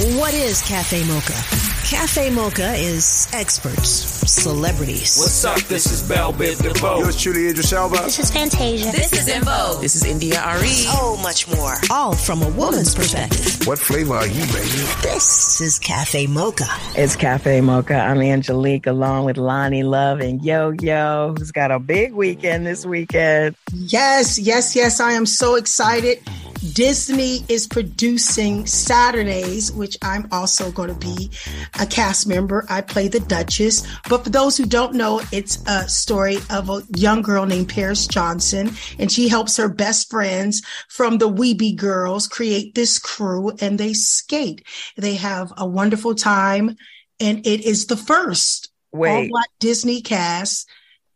What is Cafe Mocha? Cafe Mocha is experts, celebrities. What's up? This is Bell Biv DeVoe. Yours truly, Idris Elba. This is Fantasia. This is En Vogue. This is India Re. So much more. All from a woman's perspective. What flavor are you, baby? This is Cafe Mocha. It's Cafe Mocha. I'm Angelique along with Lonnie Love and Yo Yo, who's got a big weekend this weekend. Yes, yes, yes. I am so excited. Disney is producing Saturdays, which I'm also going to be a cast member. I play the Duchess. But for those who don't know, it's a story of a young girl named Paris Johnson, and she helps her best friends from the Weeby Girls create this crew and they skate. They have a wonderful time, and it is the first all black Disney cast,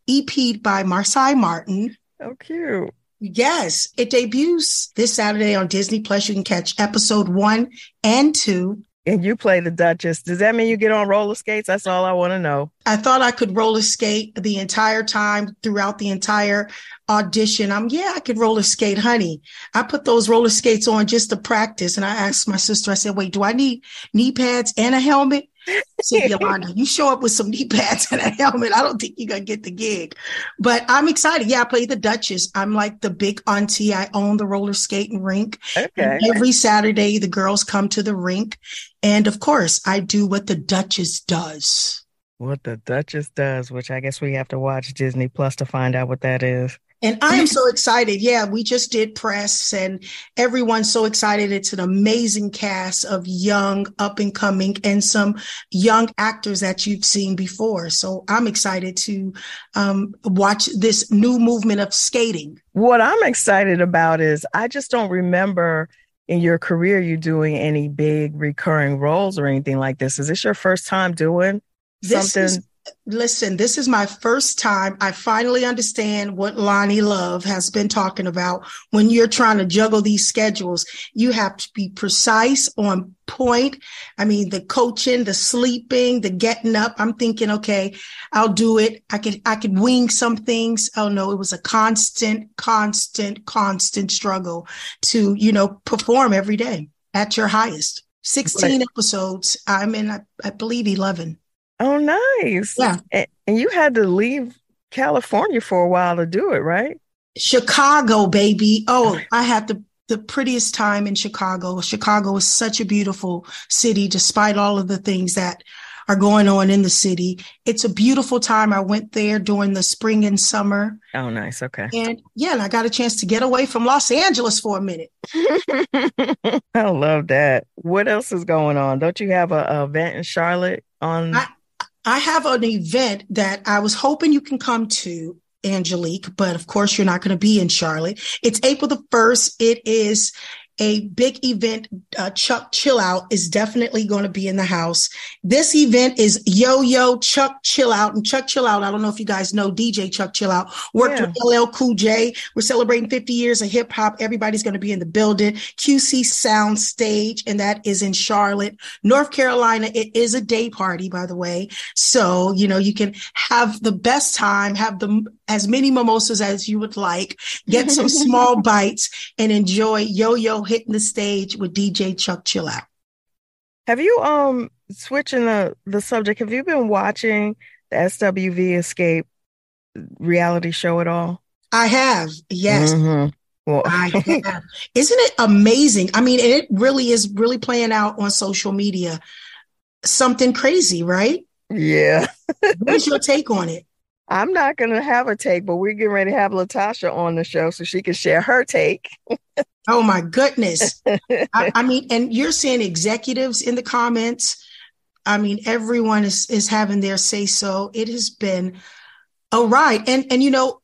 EP'd by Marsai Martin. Oh, cute. Yes, it debuts this Saturday on Disney Plus. You can catch episode one and two. And you play the Duchess. Does that mean you get on roller skates? That's all I want to know. I thought I could roller skate the entire time throughout the entire audition. I'm, yeah, I could roller skate, honey. I put those roller skates on just to practice. And I asked my sister, I said, wait, do I need knee pads and a helmet? I said, Yolanda, you show up with some knee pads and a helmet. I don't think you're going to get the gig. But I'm excited. Yeah, I play the Duchess. I'm like the big auntie. I own the roller skating rink. Okay. And every Saturday, the girls come to the rink. And of course, I do what the Duchess does. What the Duchess does, which I guess we have to watch Disney Plus to find out what that is. And I am so excited. Yeah, we just did press and everyone's so excited. It's an amazing cast of young, up and coming and some young actors that you've seen before. So I'm excited to um, watch this new movement of skating. What I'm excited about is I just don't remember in your career you doing any big recurring roles or anything like this. Is this your first time doing This something? is, listen, this is my first time. I finally understand what Lonnie Love has been talking about. When you're trying to juggle these schedules, you have to be precise on point. I mean, the coaching, the sleeping, the getting up. I'm thinking, okay, I'll do it. I could, I could wing some things. Oh no, it was a constant, constant, constant struggle to, you know, perform every day at your highest. 16 Right. episodes. I'm in, I, I believe 11. Oh, nice. Yeah. And you had to leave California for a while to do it, right? Chicago, baby. Oh, I had the the prettiest time in Chicago. Chicago is such a beautiful city, despite all of the things that are going on in the city. It's a beautiful time. I went there during the spring and summer. Oh, nice. Okay. And yeah, and I got a chance to get away from Los Angeles for a minute. I love that. What else is going on? Don't you have a, a event in Charlotte on? I- I have an event that I was hoping you can come to, Angelique, but of course you're not going to be in Charlotte. It's April the 1st. It is a big event. Uh, Chuck Chillout is definitely going to be in the house. This event is Yo Yo Chuck Chillout. And Chuck Chillout, I don't know if you guys know DJ Chuck Chillout, worked Yeah. with LL Cool J. We're celebrating 50 years of hip hop. Everybody's going to be in the building. QC Sound Stage, and that is in Charlotte, North Carolina. It is a day party, by the way. So, you know, you can have the best time, have the as many mimosas as you would like, get some small bites and enjoy yo-yo hitting the stage with DJ Chuck Chillout. Have you um switching the the subject? Have you been watching the SWV Xscape reality show at all? I have, yes. Mhm. Well, I have. Isn't it amazing? I mean, it really is really playing out on social media. Something crazy, right? yeah. What's your take on it? I'm not gonna have a take, but we're getting ready to have LaTocha on the show so she can share her take. Oh my goodness. I, I mean, and you're seeing executives in the comments. I mean, everyone is is having their say so. It has been a ride. And and you know,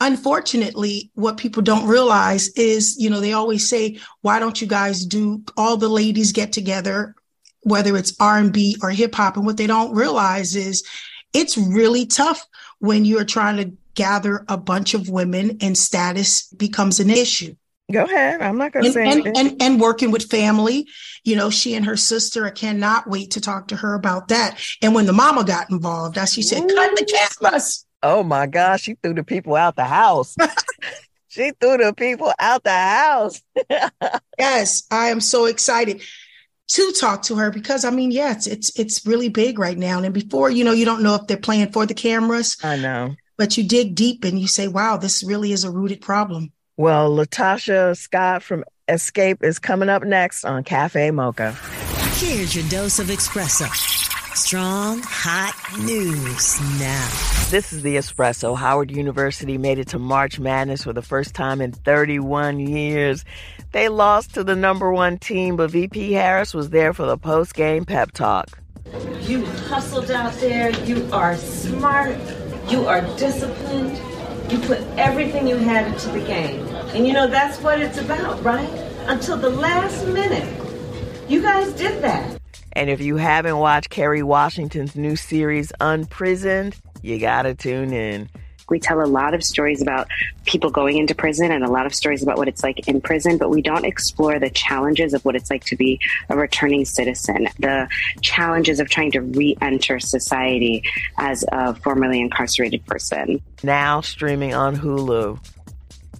unfortunately, what people don't realize is, you know, they always say, why don't you guys do all the ladies get together, whether it's R&B or hip hop? And what they don't realize is it's really tough when you're trying to gather a bunch of women and status becomes an issue Go ahead. I'm not gonna say and, anything. and, and working with family, you know, she and her sister, I cannot wait to talk to her about that. And when the mama got involved, as she said, cut the cameras. Oh my gosh, she threw the people out the house. she threw the people out the house. Yes, I am so excited. To talk to her because I mean, yes, it's it's it's really big right now. And before, you know, you don't know if they're playing for the cameras. I know. But you dig deep and you say, wow, this really is a rooted problem. Well, LaTocha Scott from Xscape is coming up next on Cafe Mocha. Here's your dose of espresso. Strong, hot news now. This is the Espresso. Howard University made it to March Madness for the first time in 31 years. They lost to the number one team, but VP Harris was there for the post game pep talk. You hustled out there. You are smart. You are disciplined. You put everything you had into the game. And you know, that's what it's about, right? Until the last minute. You guys did that. And if you haven't watched Kerry Washington's new series, Unprisoned, you gotta tune in. We tell a lot of stories about people going into prison and a lot of stories about what it's like in prison, but we don't explore the challenges of what it's like to be a returning citizen, the challenges of trying to re enter society as a formerly incarcerated person. Now streaming on Hulu.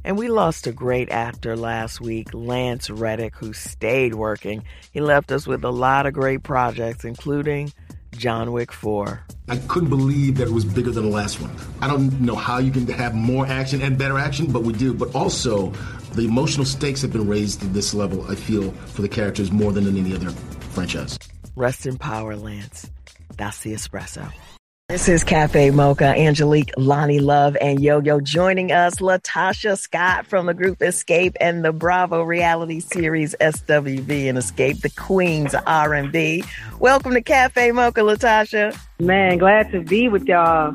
And we lost a great actor last week, Lance Reddick, who stayed working. He left us with a lot of great projects, including John Wick 4. I couldn't believe that it was bigger than the last one. I don't know how you can have more action and better action, but we do. But also, the emotional stakes have been raised to this level, I feel, for the characters more than in any other franchise. Rest in power, Lance. That's the espresso. This is Cafe Mocha, Angelique, Lonnie Love, and Yo Yo joining us. LaTocha Scott from the group Xscape and the Bravo reality series SWV and Xscape the Queens R&B. Welcome to Cafe Mocha, LaTocha. Man, glad to be with y'all.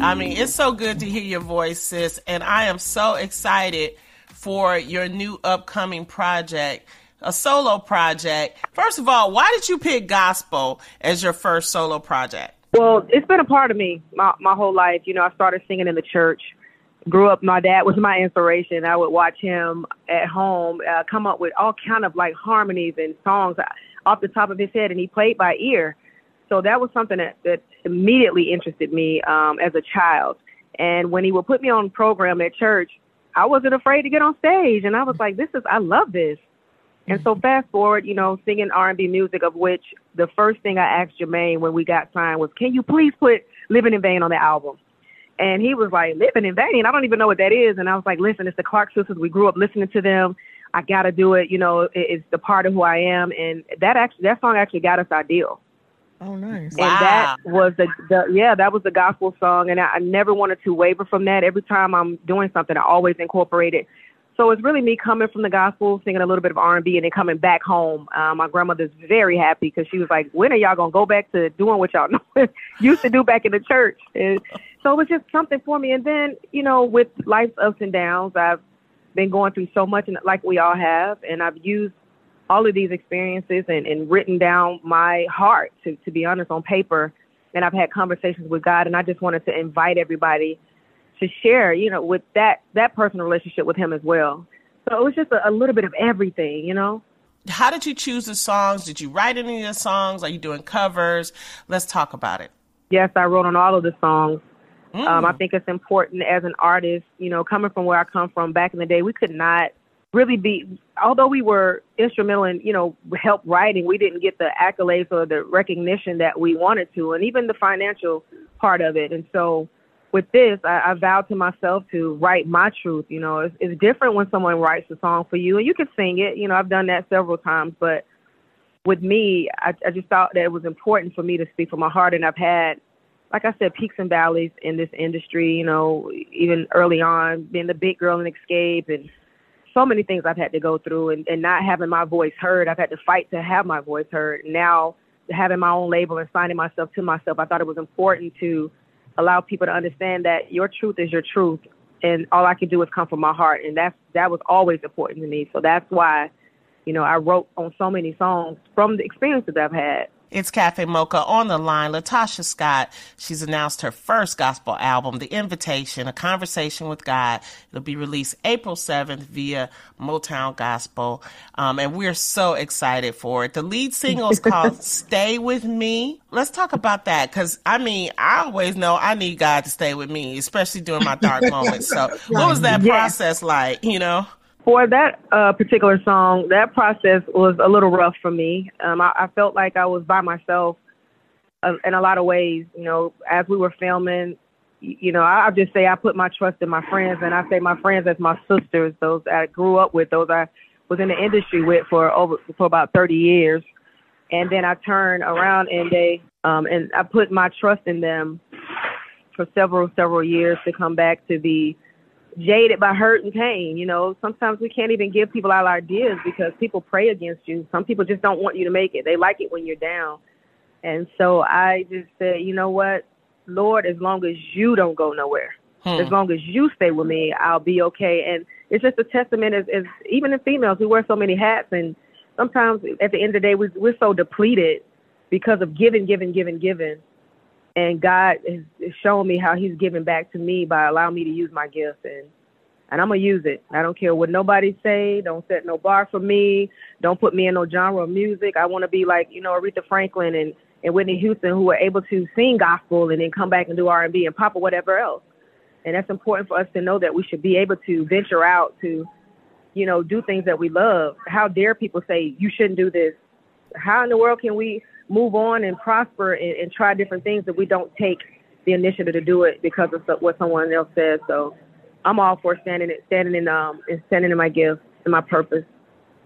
I mean, it's so good to hear your voice, sis, and I am so excited for your new upcoming project a solo project. First of all, why did you pick gospel as your first solo project? Well, it's been a part of me my my whole life. You know, I started singing in the church. Grew up. My dad was my inspiration. I would watch him at home uh, come up with all kind of like harmonies and songs off the top of his head, and he played by ear. So that was something that that immediately interested me um, as a child. And when he would put me on program at church, I wasn't afraid to get on stage, and I was like, "This is I love this." And so fast forward, you know, singing R&B music, of which the first thing I asked Jermaine when we got signed was, "Can you please put Living in Vain on the album?" And he was like, "Living in Vain? I don't even know what that is." And I was like, "Listen, it's the Clark sisters. We grew up listening to them. I got to do it. You know, it's the part of who I am." And that actually, that song actually got us our deal. Oh, nice! Wow. That was the, the yeah, that was the gospel song, and I, I never wanted to waver from that. Every time I'm doing something, I always incorporate it so it's really me coming from the gospel, singing a little bit of R&B, and then coming back home. Uh, my grandmother's very happy because she was like, "When are y'all gonna go back to doing what y'all used to do back in the church?" And so it was just something for me. And then, you know, with life's ups and downs, I've been going through so much, and like we all have, and I've used all of these experiences and, and written down my heart, to to be honest, on paper. And I've had conversations with God, and I just wanted to invite everybody to share, you know, with that that personal relationship with him as well. So it was just a, a little bit of everything, you know. How did you choose the songs? Did you write any of the songs? Are you doing covers? Let's talk about it. Yes, I wrote on all of the songs. Mm. Um, I think it's important as an artist, you know, coming from where I come from back in the day, we could not really be, although we were instrumental in, you know, help writing, we didn't get the accolades or the recognition that we wanted to, and even the financial part of it. And so with this, I, I vowed to myself to write my truth. You know, it's, it's different when someone writes a song for you, and you can sing it. You know, I've done that several times, but with me, I, I just thought that it was important for me to speak from my heart, and I've had, like I said, peaks and valleys in this industry. You know, even early on, being the big girl in Xscape and so many things I've had to go through, and, and not having my voice heard. I've had to fight to have my voice heard. Now, having my own label and signing myself to myself, I thought it was important to allow people to understand that your truth is your truth and all I can do is come from my heart and that's that was always important to me. So that's why, you know, I wrote on so many songs from the experiences I've had. It's Cafe Mocha on the line. LaTocha Scott, she's announced her first gospel album, The Invitation, A Conversation with God. It'll be released April 7th via Motown Gospel. Um, and we're so excited for it. The lead single is called Stay With Me. Let's talk about that because, I mean, I always know I need God to stay with me, especially during my dark moments. So, what was that process like, you know? For that uh, particular song, that process was a little rough for me. Um, I, I felt like I was by myself uh, in a lot of ways. You know, as we were filming, you know, I, I'll just say I put my trust in my friends, and I say my friends as my sisters, those I grew up with, those I was in the industry with for over for about 30 years. And then I turned around and they um, and I put my trust in them for several several years to come back to be jaded by hurt and pain. You know, sometimes we can't even give people our ideas because people pray against you. Some people just don't want you to make it. They like it when you're down. And so I just said, you know what, Lord, as long as you don't go nowhere, hmm. as long as you stay with me, I'll be okay. And it's just a testament as, as even in females, we wear so many hats and sometimes at the end of the day, we, we're so depleted because of giving, giving, giving, giving and God has shown me how He's given back to me by allowing me to use my gift, and and I'm gonna use it. I don't care what nobody say. Don't set no bar for me. Don't put me in no genre of music. I want to be like you know Aretha Franklin and and Whitney Houston, who were able to sing gospel and then come back and do R&B and pop or whatever else. And that's important for us to know that we should be able to venture out to, you know, do things that we love. How dare people say you shouldn't do this? How in the world can we move on and prosper and, and try different things if we don't take the initiative to do it because of what someone else says. So I'm all for standing in standing in um and standing in my gift and my purpose.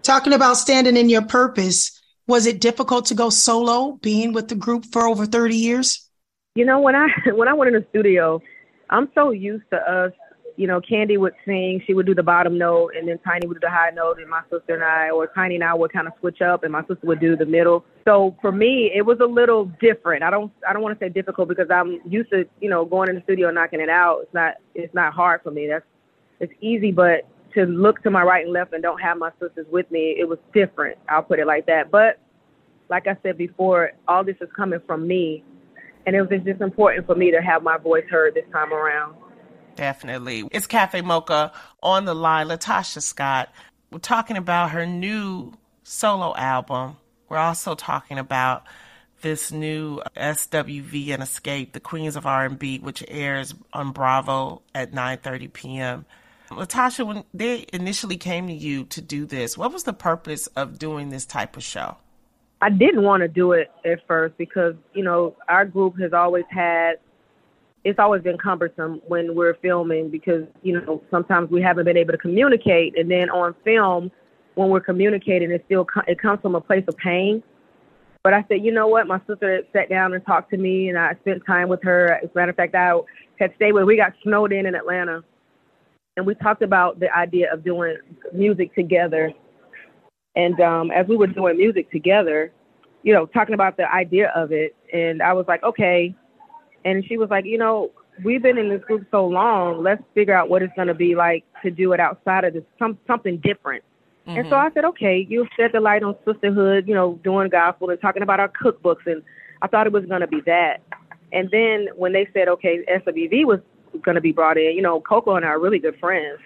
Talking about standing in your purpose, was it difficult to go solo being with the group for over 30 years? You know, when I when I went in the studio, I'm so used to us you know, Kandi would sing, she would do the bottom note, and then Tiny would do the high note, and my sister and I, or Tiny and I would kind of switch up, and my sister would do the middle. So for me, it was a little different. I don't, I don't want to say difficult because I'm used to, you know, going in the studio and knocking it out. It's not, it's not hard for me. That's, it's easy, but to look to my right and left and don't have my sisters with me, it was different. I'll put it like that. But like I said before, all this is coming from me, and it was just important for me to have my voice heard this time around. Definitely. It's Cafe Mocha on the line. LaTocha Scott. We're talking about her new solo album. We're also talking about this new SWV and Xscape, the Queens of R&B, which airs on Bravo at 9:30 p.m. LaTocha, when they initially came to you to do this, what was the purpose of doing this type of show? I didn't want to do it at first because, you know, our group has always had it's always been cumbersome when we're filming because you know sometimes we haven't been able to communicate, and then on film, when we're communicating, it still it comes from a place of pain. But I said, you know what? My sister sat down and talked to me, and I spent time with her. As a matter of fact, I had stayed with. We got snowed in in Atlanta, and we talked about the idea of doing music together. And um, as we were doing music together, you know, talking about the idea of it, and I was like, okay, and she was like, you know, we've been in this group so long. Let's figure out what it's going to be like to do it outside of this, some something different. Mm-hmm. And so mm-hmm. I said, okay, you shed the light on sisterhood, you know, doing gospel and talking about our cookbooks, and I thought it was going to be that. And then when they said, okay, SWV was going to be brought in, you know, Coko and I are really good friends,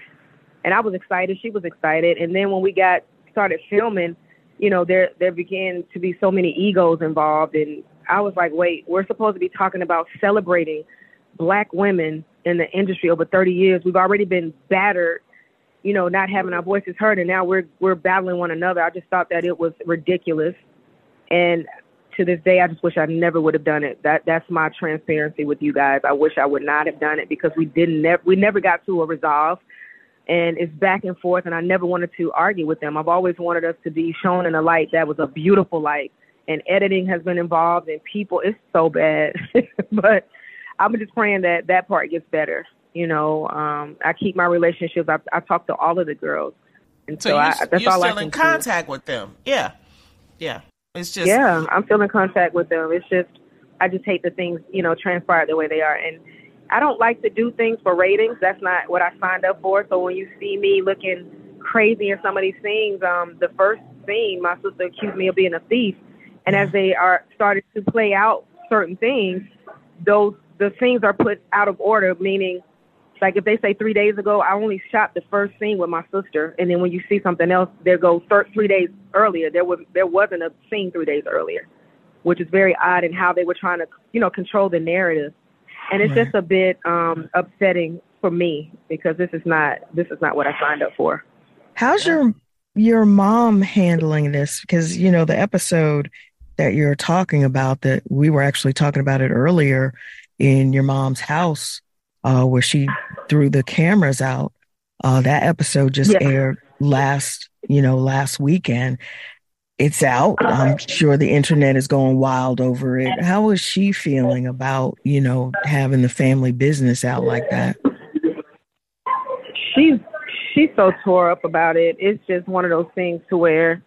and I was excited. She was excited. And then when we got started filming, you know, there there began to be so many egos involved, and I was like, wait, we're supposed to be talking about celebrating black women in the industry over 30 years. We've already been battered, you know, not having our voices heard, and now we're we're battling one another. I just thought that it was ridiculous, and to this day, I just wish I never would have done it. That that's my transparency with you guys. I wish I would not have done it because we didn't never we never got to a resolve, and it's back and forth. And I never wanted to argue with them. I've always wanted us to be shown in a light that was a beautiful light and editing has been involved and people it's so bad. But i'm just praying that that part gets better you know um i keep my relationships i, I talk to all of the girls. And so, so I, that's you're all still I in contact do. with them. Yeah. Yeah. It's just yeah i'm still in contact with them. It's just i just hate the things you know transpire the way they are. And i don't like to do things for ratings. That's not what i signed up for. So when you see me looking crazy in some of these things um the first scene my sister accused me of being a thief and as they are started to play out certain things, those the scenes are put out of order, meaning like if they say three days ago, I only shot the first scene with my sister, and then when you see something else, there goes three days earlier. There was there wasn't a scene three days earlier, which is very odd in how they were trying to you know control the narrative, and it's right. just a bit um, upsetting for me because this is not this is not what I signed up for. How's your your mom handling this? Because you know the episode that you're talking about that we were actually talking about it earlier in your mom's house, uh, where she threw the cameras out. Uh, that episode just yeah. aired last, you know, last weekend. It's out. I'm sure the internet is going wild over it. How is she feeling about, you know, having the family business out like that? She's she's so tore up about it. It's just one of those things to where,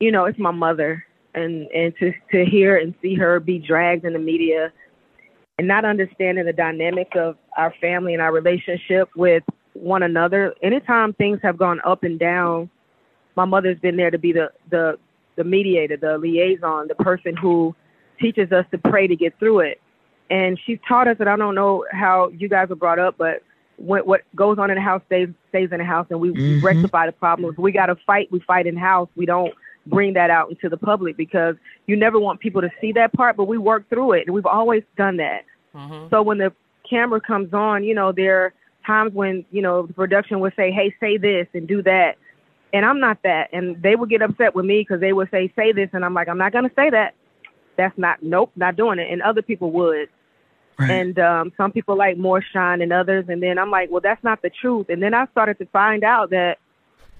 you know, it's my mother, and and to to hear and see her be dragged in the media, and not understanding the dynamic of our family and our relationship with one another. Anytime things have gone up and down, my mother's been there to be the the the mediator, the liaison, the person who teaches us to pray to get through it. And she's taught us that I don't know how you guys were brought up, but what, what goes on in the house stays stays in the house, and we mm-hmm. rectify the problems. We got to fight. We fight in house. We don't bring that out into the public because you never want people to see that part. But we work through it, and we've always done that. Mm-hmm. So when the camera comes on, you know, there are times when you know the production would say, "Hey, say this and do that," and I'm not that. And they would get upset with me because they would say, say this. And I'm like, I'm not going to say that. That's not, nope, not doing it. And other people would. Right. And um, some people like more shine than others. And then I'm like, well, that's not the truth. And then I started to find out that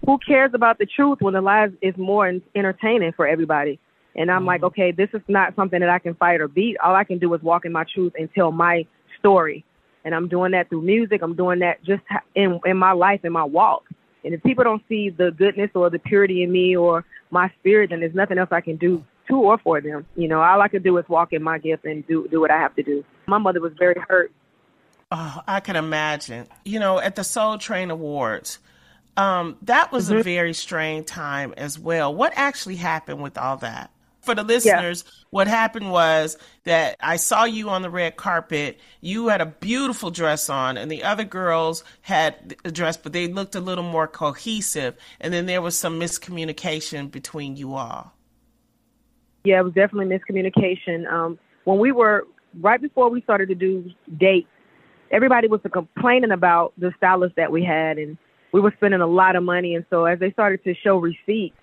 who cares about the truth when the lies is more entertaining for everybody. And I'm mm-hmm. like, okay, this is not something that I can fight or beat. All I can do is walk in my truth and tell my story. And I'm doing that through music. I'm doing that just in in my life, in my walk. And if people don't see the goodness or the purity in me or my spirit, then there's nothing else I can do to or for them. You know, all I can do is walk in my gift and do do what I have to do. My mother was very hurt. Oh, I can imagine. You know, at the Soul Train Awards, um, that was mm-hmm. a very strange time as well. What actually happened with all that? for the listeners, yeah. what happened was that I saw you on the red carpet. You had a beautiful dress on, and the other girls had a dress, but they looked a little more cohesive. And then there was some miscommunication between you all. Yeah, it was definitely miscommunication. Um, when we were right before we started to do dates, everybody was complaining about the stylist that we had, and we were spending a lot of money. And so as they started to show receipts,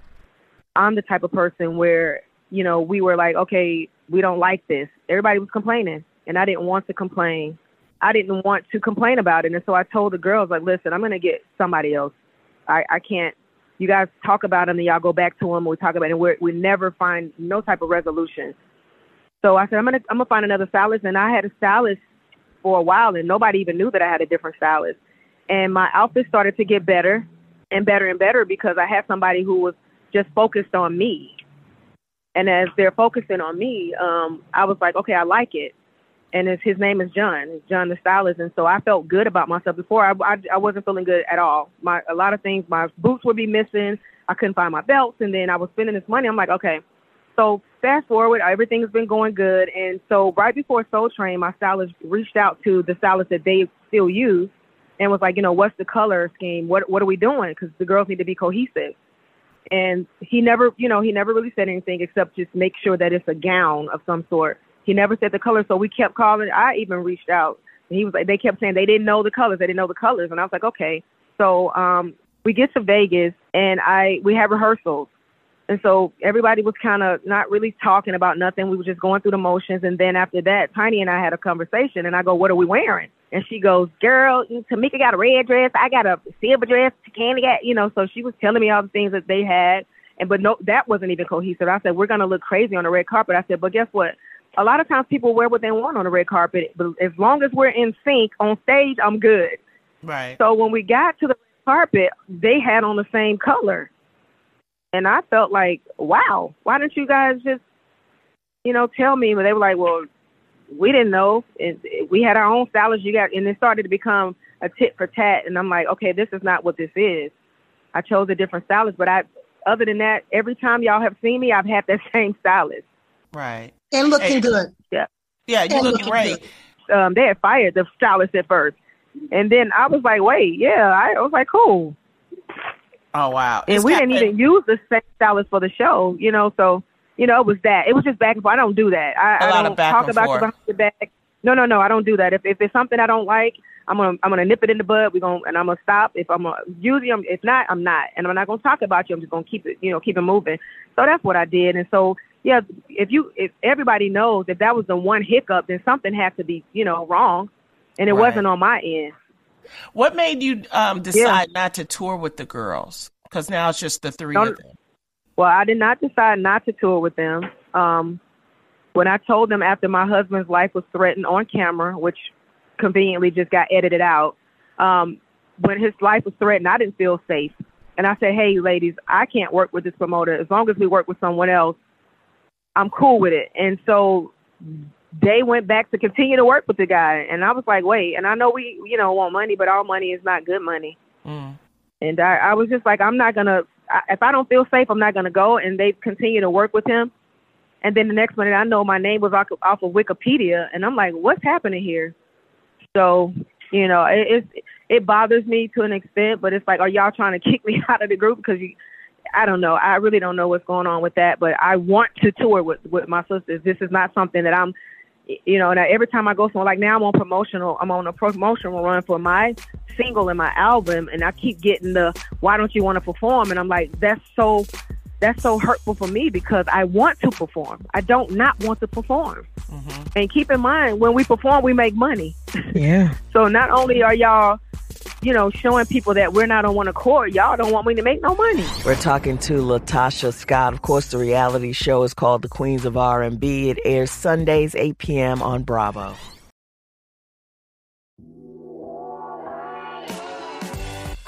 I'm the type of person where you know, we were like, okay, we don't like this. Everybody was complaining, and I didn't want to complain. I didn't want to complain about it, and so I told the girls, like, listen, I'm gonna get somebody else. I I can't. You guys talk about them, and y'all go back to them. We talk about it, and we we never find no type of resolution. So I said, I'm gonna I'm gonna find another stylist, and I had a stylist for a while, and nobody even knew that I had a different stylist. And my outfit started to get better and better and better because I had somebody who was just focused on me and as they're focusing on me, um, I was like, okay, I like it. And his name is John, John the stylist. And so I felt good about myself before. I, I, I wasn't feeling good at all. My a lot of things, my boots would be missing. I couldn't find my belts, and then I was spending this money. I'm like, okay. So fast forward, everything's been going good. And so right before Soul Train, my stylist reached out to the stylist that they still use and was like, you know, what's the color scheme? What what are we doing? Because the girls need to be cohesive and he never, you know, he never really said anything except just make sure that it's a gown of some sort. He never said the color, so we kept calling. I even reached out, and he was like, they kept saying they didn't know the colors, they didn't know the colors, and I was like, okay. So um, we get to Vegas, and I we have rehearsals, and so everybody was kind of not really talking about nothing. We were just going through the motions, and then after that, Tiny and I had a conversation, and I go, what are we wearing? And she goes, girl, Tameka got a red dress. I got a silver dress. Kandi got, you know, so she was telling me all the things that they had. And, but no, that wasn't even cohesive. I said, we're going to look crazy on the red carpet. I said, but guess what? A lot of times people wear what they want on the red carpet, but as long as we're in sync on stage, I'm good. Right. So when we got to the carpet, they had on the same color. And I felt like, wow, why didn't you guys just, you know, tell me? But they were like, well, we didn't know. And we had our own stylist. You got, and it started to become a tit for tat. And I'm like, okay, this is not what this is. I chose a different stylist, but I, other than that, every time y'all have seen me, I've had that same stylist. Right. And looking hey, good. Yeah. Yeah, you look great. Um, they had fired the stylist at first, and then I was like, wait, yeah. I, I was like, cool. Oh wow! And it's we didn't even use the same stylist for the show, you know. So you know, it was that. It was just back and forth. I don't do that. I, a I lot don't talk about forth. you behind the back. No, no, no. I don't do that. If if it's something I don't like, I'm gonna I'm gonna nip it in the bud. We're gonna and I'm gonna stop. If I'm gonna usually I'm if not, I'm not. And I'm not gonna talk about you. I'm just gonna keep it, you know, keep it moving. So that's what I did. And so yeah, if you if everybody knows if that was the one hiccup, then something had to be, you know, wrong. And it Right. wasn't on my end. What made you um, decide not to tour with the girls? Because now it's just the 3 Don't- of them. Well, I did not decide not to tour with them. Um, when I told them after my husband's life was threatened on camera, which conveniently just got edited out, um, when his life was threatened, I didn't feel safe. And I said, hey, ladies, I can't work with this promoter. As long as we work with someone else, I'm cool with it. And so they went back to continue to work with the guy. And I was like, wait, and I know we, you know, want money, but our money is not good money. Mm. And I, I was just like, I'm not gonna. I, if I don't feel safe, I'm not gonna go. And they continue to work with him. And then the next minute, I know my name was off, of Wikipedia, and I'm like, what's happening here? So, you know, it, it's it bothers me to an extent, but it's like, are y'all trying to kick me out of the group because you? I don't know. I really don't know what's going on with that, but I want to tour with with my sisters. This is not something that I'm you know, and every time I go somewhere, like now I'm on promotional, I'm on a promotional run for my single and my album, and I keep getting the, why don't you want to perform? And I'm like, that's so, that's so hurtful for me because I want to perform. I don't not want to perform. Mm-hmm. And keep in mind, when we perform, we make money. Yeah. So not only are y'all, you know, showing people that we're not on one accord, y'all don't want me to make no money. We're talking to LaTocha Scott. Of course, the reality show is called The Queens of R&B. It airs Sundays 8 p.m. on Bravo.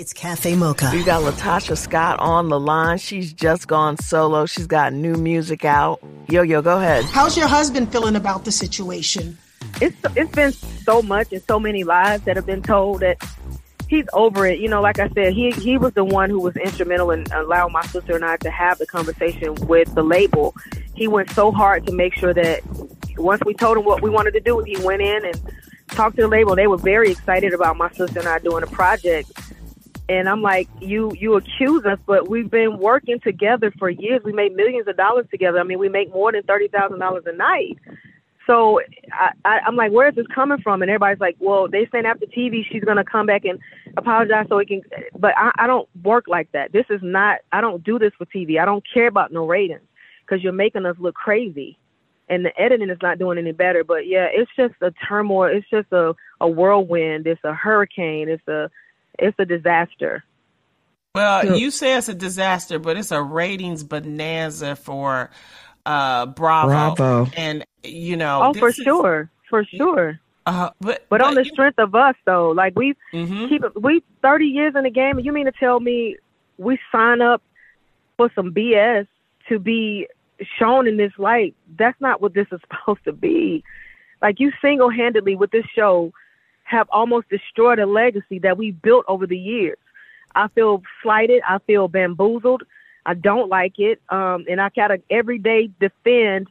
It's Cafe Mocha. We got LaTocha Scott on the line. She's just gone solo. She's got new music out. Yo, yo, go ahead. How's your husband feeling about the situation? It's it's been so much and so many lies that have been told that he's over it. You know, like I said, he he was the one who was instrumental in allowing my sister and I to have the conversation with the label. He went so hard to make sure that once we told him what we wanted to do, he went in and talked to the label. They were very excited about my sister and I doing a project. And I'm like, you you accuse us, but we've been working together for years. We made millions of dollars together. I mean, we make more than thirty thousand dollars a night. So I, I, I'm like, where is this coming from? And everybody's like, well, they saying after TV she's gonna come back and apologize so we can. But I, I don't work like that. This is not. I don't do this for TV. I don't care about no ratings because you're making us look crazy, and the editing is not doing any better. But yeah, it's just a turmoil. It's just a a whirlwind. It's a hurricane. It's a it's a disaster. Well, you say it's a disaster, but it's a ratings bonanza for uh, Bravo. Bravo. And, you know. Oh, for is- sure, for sure. Uh, but but, on the strength of us though, like we mm-hmm. keep we thirty years in the game, and you mean to tell me we sign up for some BS to be shown in this light? That's not what this is supposed to be. Like you single handedly with this show have almost destroyed a legacy that we built over the years. I feel slighted. I feel bamboozled. I don't like it. Um, and I gotta every day defend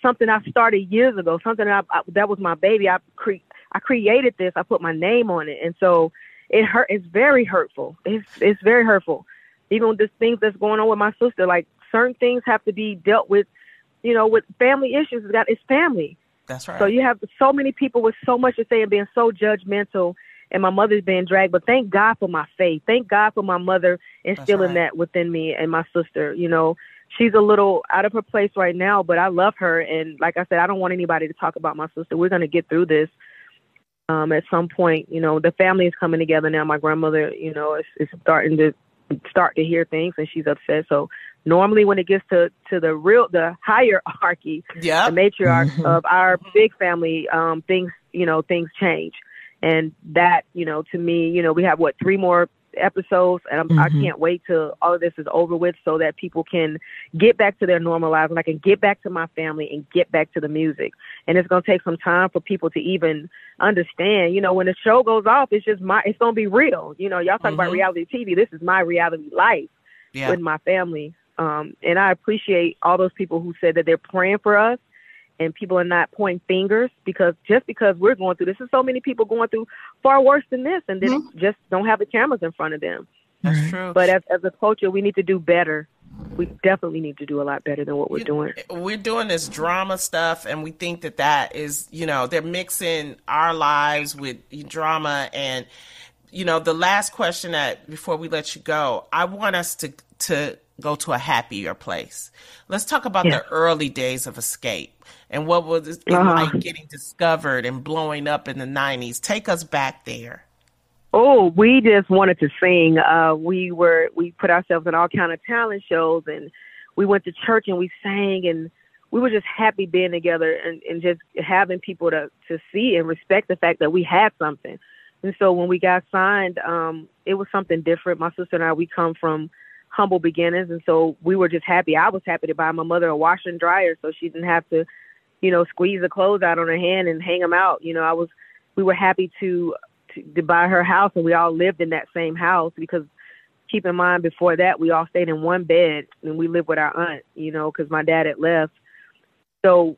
something I started years ago, something I, I, that was my baby. I cre- I created this. I put my name on it, and so it hurt. It's very hurtful. It's it's very hurtful. Even with the things that's going on with my sister, like certain things have to be dealt with. You know, with family issues, it's got it's family. That's right. So you have so many people with so much to say and being so judgmental. And my mother's being dragged, but thank God for my faith. Thank God for my mother instilling right. that within me and my sister. You know, she's a little out of her place right now, but I love her. And like I said, I don't want anybody to talk about my sister. We're going to get through this um, at some point. You know, the family is coming together now. My grandmother, you know, is, is starting to start to hear things and she's upset. So normally when it gets to, to the real, the hierarchy, yeah. the matriarch mm-hmm. of our big family, um, things, you know, things change. And that, you know, to me, you know, we have what, three more episodes, and mm-hmm. I can't wait till all of this is over with so that people can get back to their normal lives and I can get back to my family and get back to the music. And it's gonna take some time for people to even understand. You know, when the show goes off, it's just my it's gonna be real. You know, y'all talk mm-hmm. about reality TV. This is my reality life yeah. with my family. Um, and I appreciate all those people who said that they're praying for us and people are not pointing fingers because just because we're going through this, there's so many people going through far worse than this, and then mm-hmm. just don't have the cameras in front of them. That's true. But as as a culture, we need to do better. We definitely need to do a lot better than what we're you, doing. We're doing this drama stuff, and we think that that is, you know, they're mixing our lives with drama. And you know, the last question that before we let you go, I want us to to go to a happier place. Let's talk about yeah. the early days of Xscape and what was it uh-huh. like getting discovered and blowing up in the 90s. Take us back there. Oh, we just wanted to sing. Uh, we were we put ourselves in all kind of talent shows, and we went to church and we sang, and we were just happy being together and, and just having people to to see and respect the fact that we had something. And so when we got signed, um, it was something different. My sister and I, we come from humble beginnings, and so we were just happy. I was happy to buy my mother a washer and dryer so she didn't have to, you know, squeeze the clothes out on her hand and hang them out. You know, I was, we were happy to, to to buy her house, and we all lived in that same house because keep in mind before that we all stayed in one bed and we lived with our aunt, you know, because my dad had left. So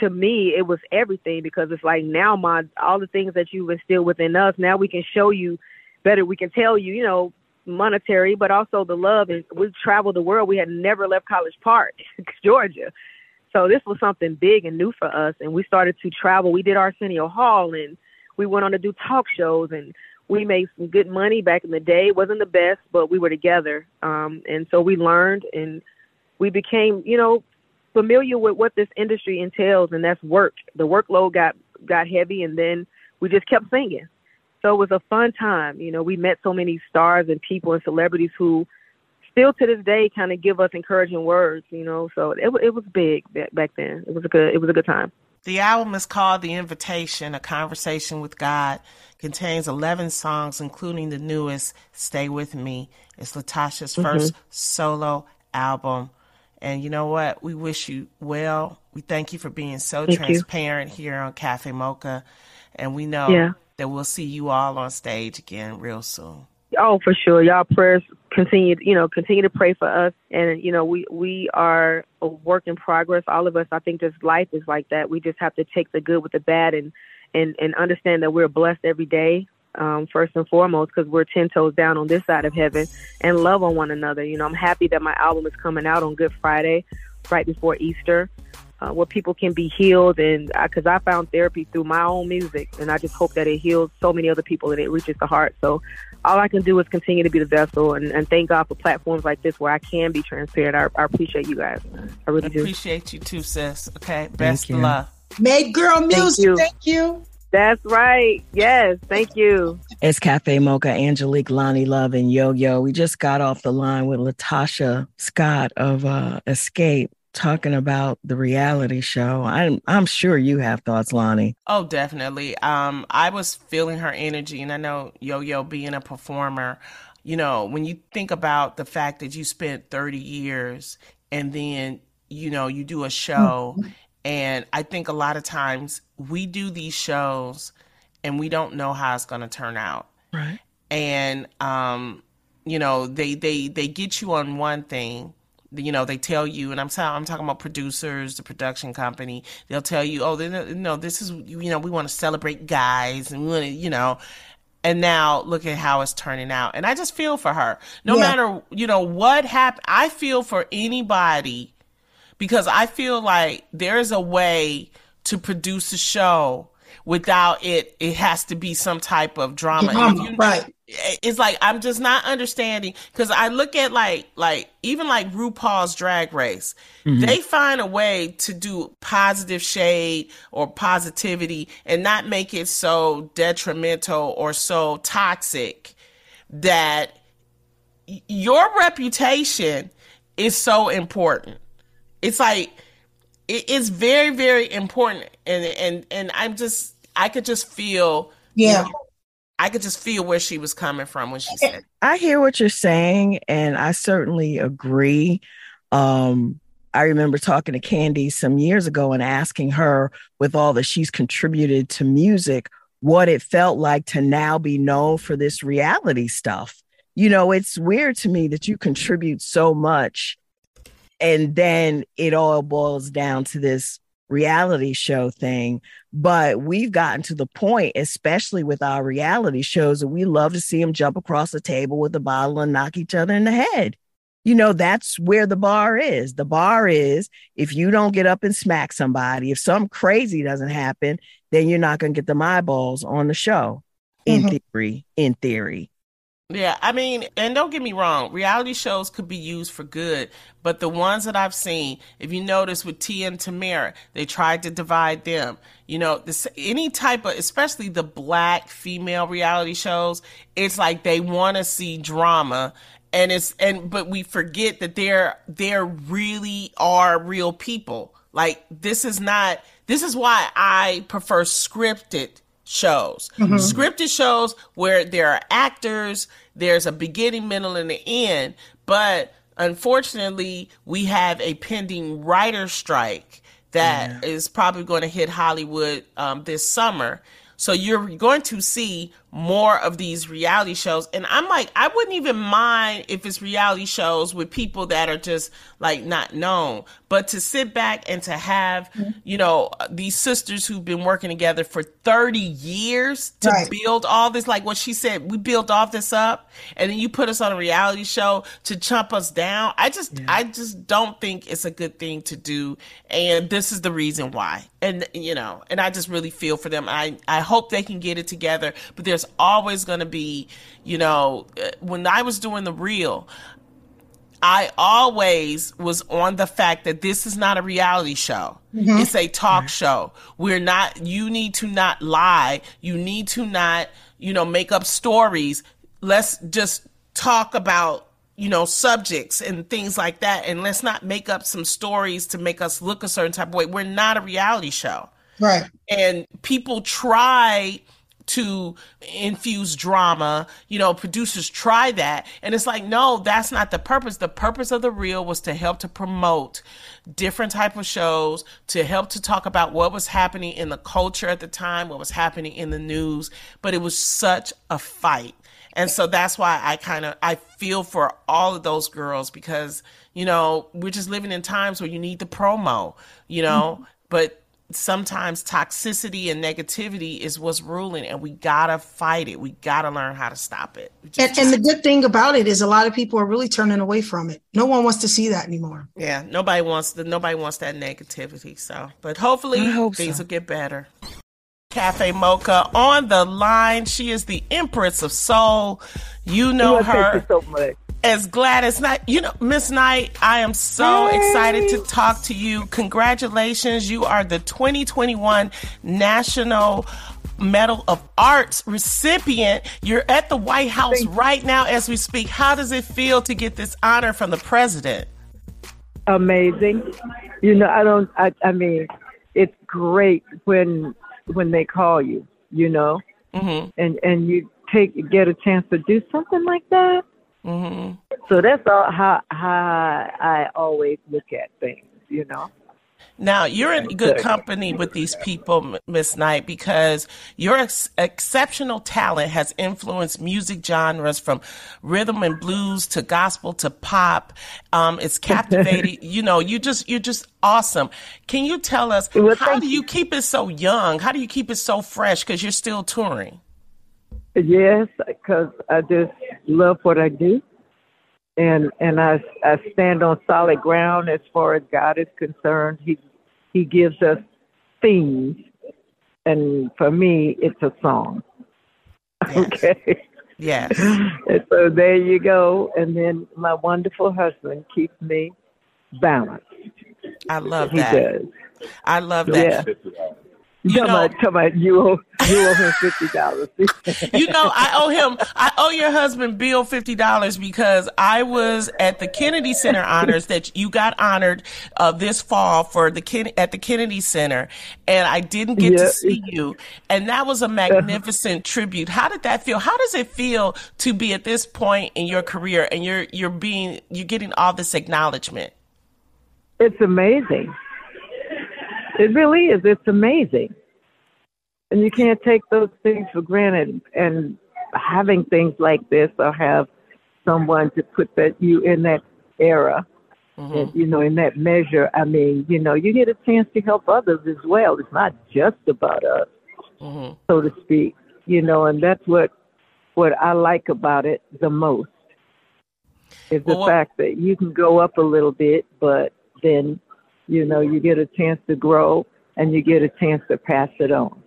to me, it was everything because it's like now my all the things that you've instilled within us, now we can show you better. We can tell you, you know, monetary, but also the love. And we traveled the world. We had never left College Park, Georgia. So this was something big and new for us. And we started to travel. We did Arsenio Hall and we went on to do talk shows and we made some good money back in the day. It wasn't the best, but we were together. Um, and so we learned and we became, you know, familiar with what this industry entails and that's work. The workload got got heavy and then we just kept singing. So it was a fun time. You know, we met so many stars and people and celebrities who still to this day kind of give us encouraging words, you know. So it it was big back then. It was a good it was a good time. The album is called The Invitation, A Conversation with God. Contains 11 songs, including the newest, Stay With Me. It's LaTocha's mm-hmm. first solo album. And you know what? We wish you well. We thank you for being so thank transparent you. here on Cafe Mocha. And we know yeah that we'll see you all on stage again real soon. Oh, for sure. Y'all prayers continue, you know, continue to pray for us. And, you know, we, we are a work in progress. All of us, I think this life is like that. We just have to take the good with the bad and, and, and understand that we're blessed every day. Um, first and foremost, because we're 10 toes down on this side of heaven and love on one another. You know, I'm happy that my album is coming out on Good Friday, right before Easter uh, where people can be healed. And because I, I found therapy through my own music, and I just hope that it heals so many other people and it reaches the heart. So all I can do is continue to be the vessel, and, and thank God for platforms like this where I can be transparent. I, I appreciate you guys. I really do. Appreciate you too, sis. Okay, best of luck. Make girl music. Thank you. Thank you. That's right. Yes. Thank you. It's Cafe Mocha, Angelique, Lonnie Love, and Yo Yo. We just got off the line with LaTocha Scott of uh, Xscape talking about the reality show. I'm I'm sure you have thoughts, Lonnie. Oh, definitely. Um, I was feeling her energy, and I know Yo Yo being a performer. You know, when you think about the fact that you spent 30 years and then you know you do a show, mm-hmm. and I think a lot of times we do these shows and we don't know how it's going to turn out. Right. And um, you know, they they they get you on one thing you know they tell you and i'm I'm talking about producers the production company. They'll tell you oh you uh, know this is you know we want to celebrate guys and we want to you know. And now look at how it's turning out. And i just feel for her. No yeah. matter you know what happened i feel for anybody because i feel like there's a way to produce a show without it it has to be some type of drama, drama you, right. It's like i'm just not understanding because i look at like like even like rupaul's drag race. Mm-hmm. they find a way to do positive shade or positivity and not make it so detrimental or so toxic that your reputation is so important. It's like it's very very important and and and i'm just I could just feel. Yeah. You know, I could just feel where she was coming from when she said. I hear what you're saying, and I certainly agree. Um, I remember talking to Kandi some years ago and asking her, with all that she's contributed to music, what it felt like to now be known for this reality stuff. You know, it's weird to me that you contribute so much and then it all boils down to this reality show thing. But we've gotten to the point, especially with our reality shows, that we love to see them jump across the table with a bottle and knock each other in the head. You know, that's where the bar is. The bar is if you don't get up and smack somebody, if some crazy doesn't happen, then you're not going to get the eyeballs on the show. In mm-hmm. theory, in theory. Yeah, I mean, and don't get me wrong, reality shows could be used for good, but the ones that I've seen, if you notice with T and Tamara, they tried to divide them. You know, this any type of, especially the black female reality shows, it's like they want to see drama, and it's and but we forget that they're they're really are real people. Like this is not. This is why I prefer scripted shows. Mm-hmm. Scripted shows where there are actors, there's a beginning, middle, and the end. But unfortunately, we have a pending writer strike that yeah. is probably going to hit Hollywood um, this summer. So you're going to see more of these reality shows. And I'm like, I wouldn't even mind if it's reality shows with people that are just like not known. But to sit back and to have, mm-hmm. you know, these sisters who've been working together for 30 years to right. build all this, like what she said, we built all this up and then you put us on a reality show to chump us down. I just, yeah. I just don't think it's a good thing to do. And this is the reason why. And, you know, and I just really feel for them. I, I hope they can get it together, but there's always going to be, you know, uh, when I was doing the real, I always was on the fact that this is not a reality show. Mm-hmm. It's a talk show. We're not, you need to not lie. You need to not, you know, make up stories. Let's just talk about, you know, subjects and things like that. And let's not make up some stories to make us look a certain type of way. We're not a reality show. Right. And people try to infuse drama you know producers try that and it's like no that's not the purpose. The purpose of the real was to help to promote different type of shows to help to talk about what was happening in the culture at the time what was happening in the news but it was such a fight. And so that's why i kind of i feel for all of those girls because you know we're just living in times where you need the promo you know? Mm-hmm. but sometimes toxicity and negativity is what's ruling and we gotta fight it we gotta learn how to stop it just, and, and, the good thing about it is a lot of people are really turning away from it no one wants to see that anymore yeah nobody wants the nobody wants that negativity so but hopefully things so. will get better Cafe Mocha on the line. She is the Empress of Soul. You know her. You so much as Gladys Knight. You know, Miss Knight, I am so hey. excited to talk to you. Congratulations. You are the 2021 National Medal of Arts recipient. You're at the White House right now as we speak. How does it feel to get this honor from the president? amazing. You know, I don't. I, I mean, it's great when when they call you. You know, mm-hmm. and and you take get a chance to do something like that. Mm-hmm. So that's all how how I always look at things. You know. Now, you're in good company with these people, Miss Knight, because your ex- exceptional talent has influenced music genres from rhythm and blues to gospel to pop. Um, it's captivating. you know, you just you're just awesome. Can you tell us well, how do you keep it so young? How do you keep it so fresh? Because you're still touring. Yes, because I just love what I do and and I I stand on solid ground as far as God is concerned. He He gives us themes, and for me, it's a song. Yes. Okay. Yes. And so there you go. And then my wonderful husband keeps me balanced. I love he that. does. I love that. Yeah. You Come know- on, come on, you owe you owe him fifty dollars. you know, I owe him. I owe your husband Bill fifty dollars because I was at the Kennedy Center honors that you got honored uh, this fall for the Ken- at the Kennedy Center, and I didn't get to see you, and that was a magnificent tribute. How did that feel? How does it feel to be at this point in your career and you're you're being you're getting all this acknowledgement? It's amazing. It really is. It's amazing. And you can't take those things for granted. And having things like this or have someone to put that you in that era, and, you know, in that measure, I mean, you know, you get a chance to help others as well. It's not just about us, Mm-hmm. so to speak. You know, and that's what what I like about it the most is the what- fact that you can go up a little bit, but then you know you get a chance to grow and you get a chance to pass it on.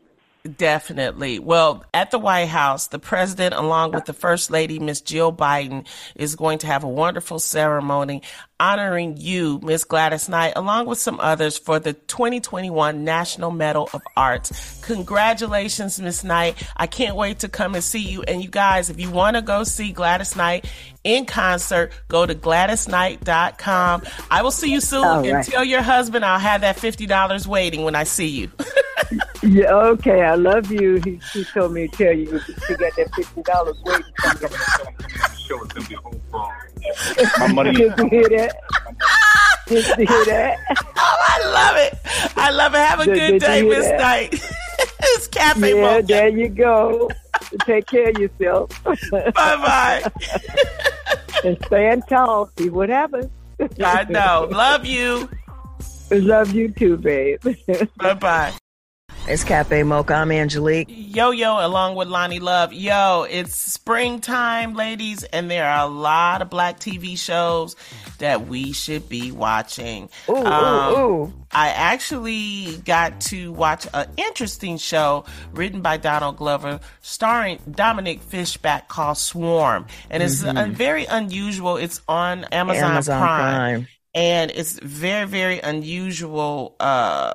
Definitely. Well, at the White House, the president, along with the first lady, Miss Jill Biden, is going to have a wonderful ceremony honoring you, Miss Gladys Knight, along with some others for the 2021 National Medal of Arts. Congratulations, Miss Knight. I can't wait to come and see you. And you guys, if you want to go see Gladys Knight in concert, go to GladysKnight.com. I will see you soon. All And right. tell your husband I'll have that $50 waiting when I see you. Yeah, okay, I love you. He, he told me to tell you to get that fifty dollars waiting. My money. Did you hear that? Did you hear that? Oh, I love it. I love it. Have a Did- good did you day, Miss that? Knight. it's Cafe Yeah, Mocha. there you go. Take care of yourself. Bye bye. And stand tall. See what happens. I know. Love you. Love you too, babe. bye bye. It's Cafe Mocha. I'm Angelique. Yo, yo, along with Loni Love. Yo, it's springtime, ladies, and there are a lot of black TV shows that we should be watching. Ooh, Um, ooh, ooh. I actually got to watch an interesting show written by Donald Glover, starring Dominique Fishback called Swarm. And it's uh, Mhm. very unusual. It's on Amazon, Amazon Prime. Prime. And it's very, very unusual, uh,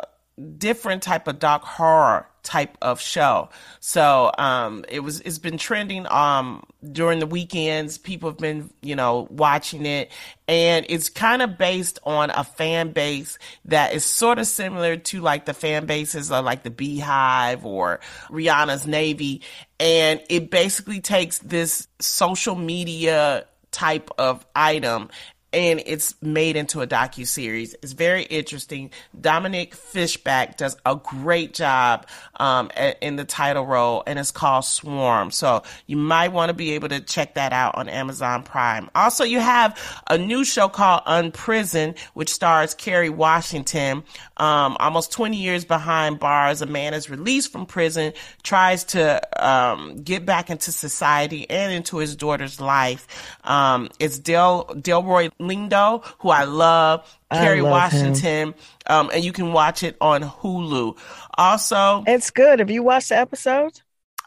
different type of dark horror type of show. So um it was it's been trending um during the weekends. People have been, you know, watching it and it's kind of based on a fan base that is sort of similar to like the fan bases of like the BeyHive or Rihanna's Navy and it basically takes this social media type of item and it's made into a docu series. It's very interesting. Dominique Fishback does a great job um, a- in the title role, and it's called Swarm. So you might want to be able to check that out on Amazon Prime. Also, you have a new show called Unprison, which stars Kerry Washington. Um, almost 20 years behind bars, a man is released from prison, tries to um, get back into society and into his daughter's life. Um, it's Del Delroy Lindo, who I love, Kerry. Washington, um, and you can watch it on Hulu. Also, It's good. Have you watched the episodes?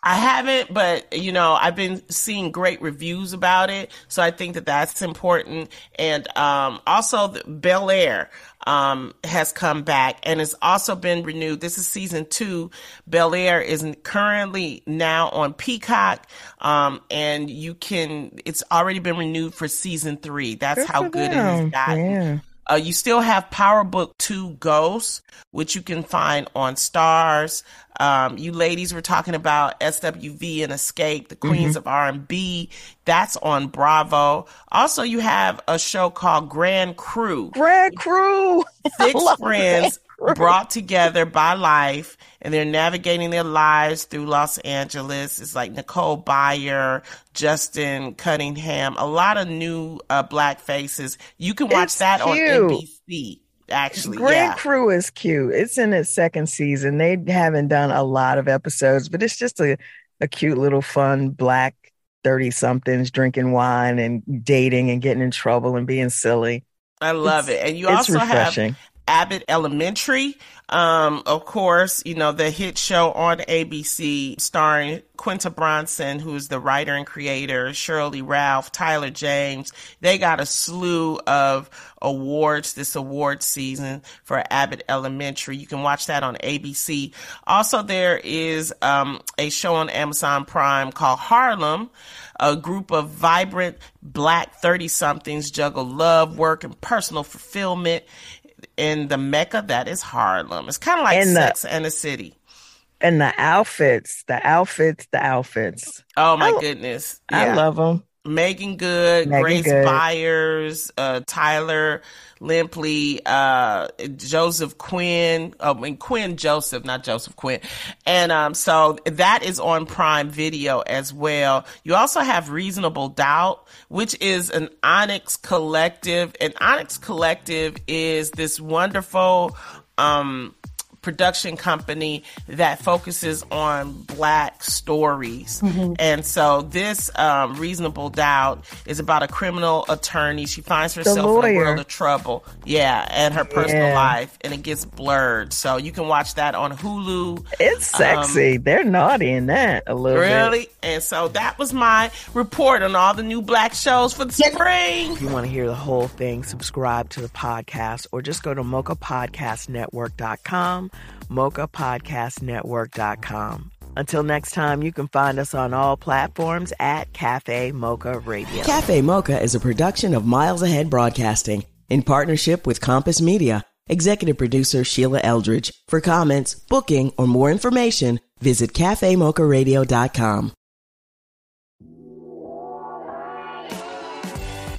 I haven't, but you know, I've been seeing great reviews about it, so I think that that's important. And um, also, Bel Air um, has come back and it's also been renewed. This is season two. Bel Air is currently now on Peacock, um, and you can. It's already been renewed for season three. That's Good how good it them. has gotten. Yeah. Uh, you still have Power Book 2 Ghosts, which you can find on Starz. Um, you ladies were talking about SWV and Xscape, the Queens Mhm. of R&B. That's on Bravo. Also, you have a show called Grand Crew. Grand Crew. Six love friends Brought together by life and they're navigating their lives through Los Angeles. It's like Nicole Byer, Justin Cunningham, a lot of new uh, black faces. You can watch It's that on cute. NBC. Actually, Grand yeah. Crew is cute. It's in its second season. They haven't done a lot of episodes, but it's just a, a cute little fun black 30 somethings drinking wine and dating and getting in trouble and being silly. I love It's- it. And you also refreshing. have Abbott Elementary. Um, of course, you know, the hit show on ABC starring Quinta Brunson, who's the writer and creator, Sheryl Lee Ralph, Tyler James. They got a slew of awards this award season for Abbott Elementary. You can watch that on ABC. Also, there is um, a show on Amazon Prime called Harlem. A group of vibrant black 30 somethings juggle love, work, and personal fulfillment in the Mecca that is Harlem. It's kind of like And the- Sex and the City. And the outfits, the outfits, the outfits. Oh my I- goodness. I love them. Meagan Good, Megan Grace Good. Byers, uh, Tyler Lepley, uh, Joseph Quinn, oh, I mean Quinn Joseph, not Joseph Quinn. And, um, so that is on Prime Video as well. You also have Reasonable Doubt, which is an Onyx collective. And Onyx collective is this wonderful, um, production company that focuses on black stories. Mhm. And so this um, Reasonable Doubt is about a criminal attorney. She finds herself in a world of trouble. Yeah, and her personal Yeah. life, and it gets blurred. So you can watch that on Hulu. It's Um, sexy. They're naughty in that a little bit. Really? And so that was my report on all the new black shows for the spring. If you want to hear the whole thing, subscribe to the podcast or just go to mochapodcastnetwork.com, mochapodcastnetwork.com. Until next time, you can find us on all platforms at Cafe Mocha Radio. Cafe Mocha is a production of Miles Ahead Broadcasting in partnership with Compass Media. Executive producer Sheila Eldridge. For comments, booking, or more information, visit cafemocharadio.com.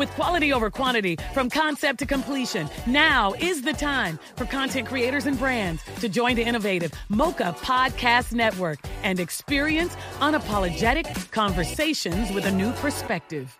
With quality over quantity from concept to completion, now is the time for content creators and brands to join the innovative Mocha Podcast Network and experience unapologetic conversations with a new perspective.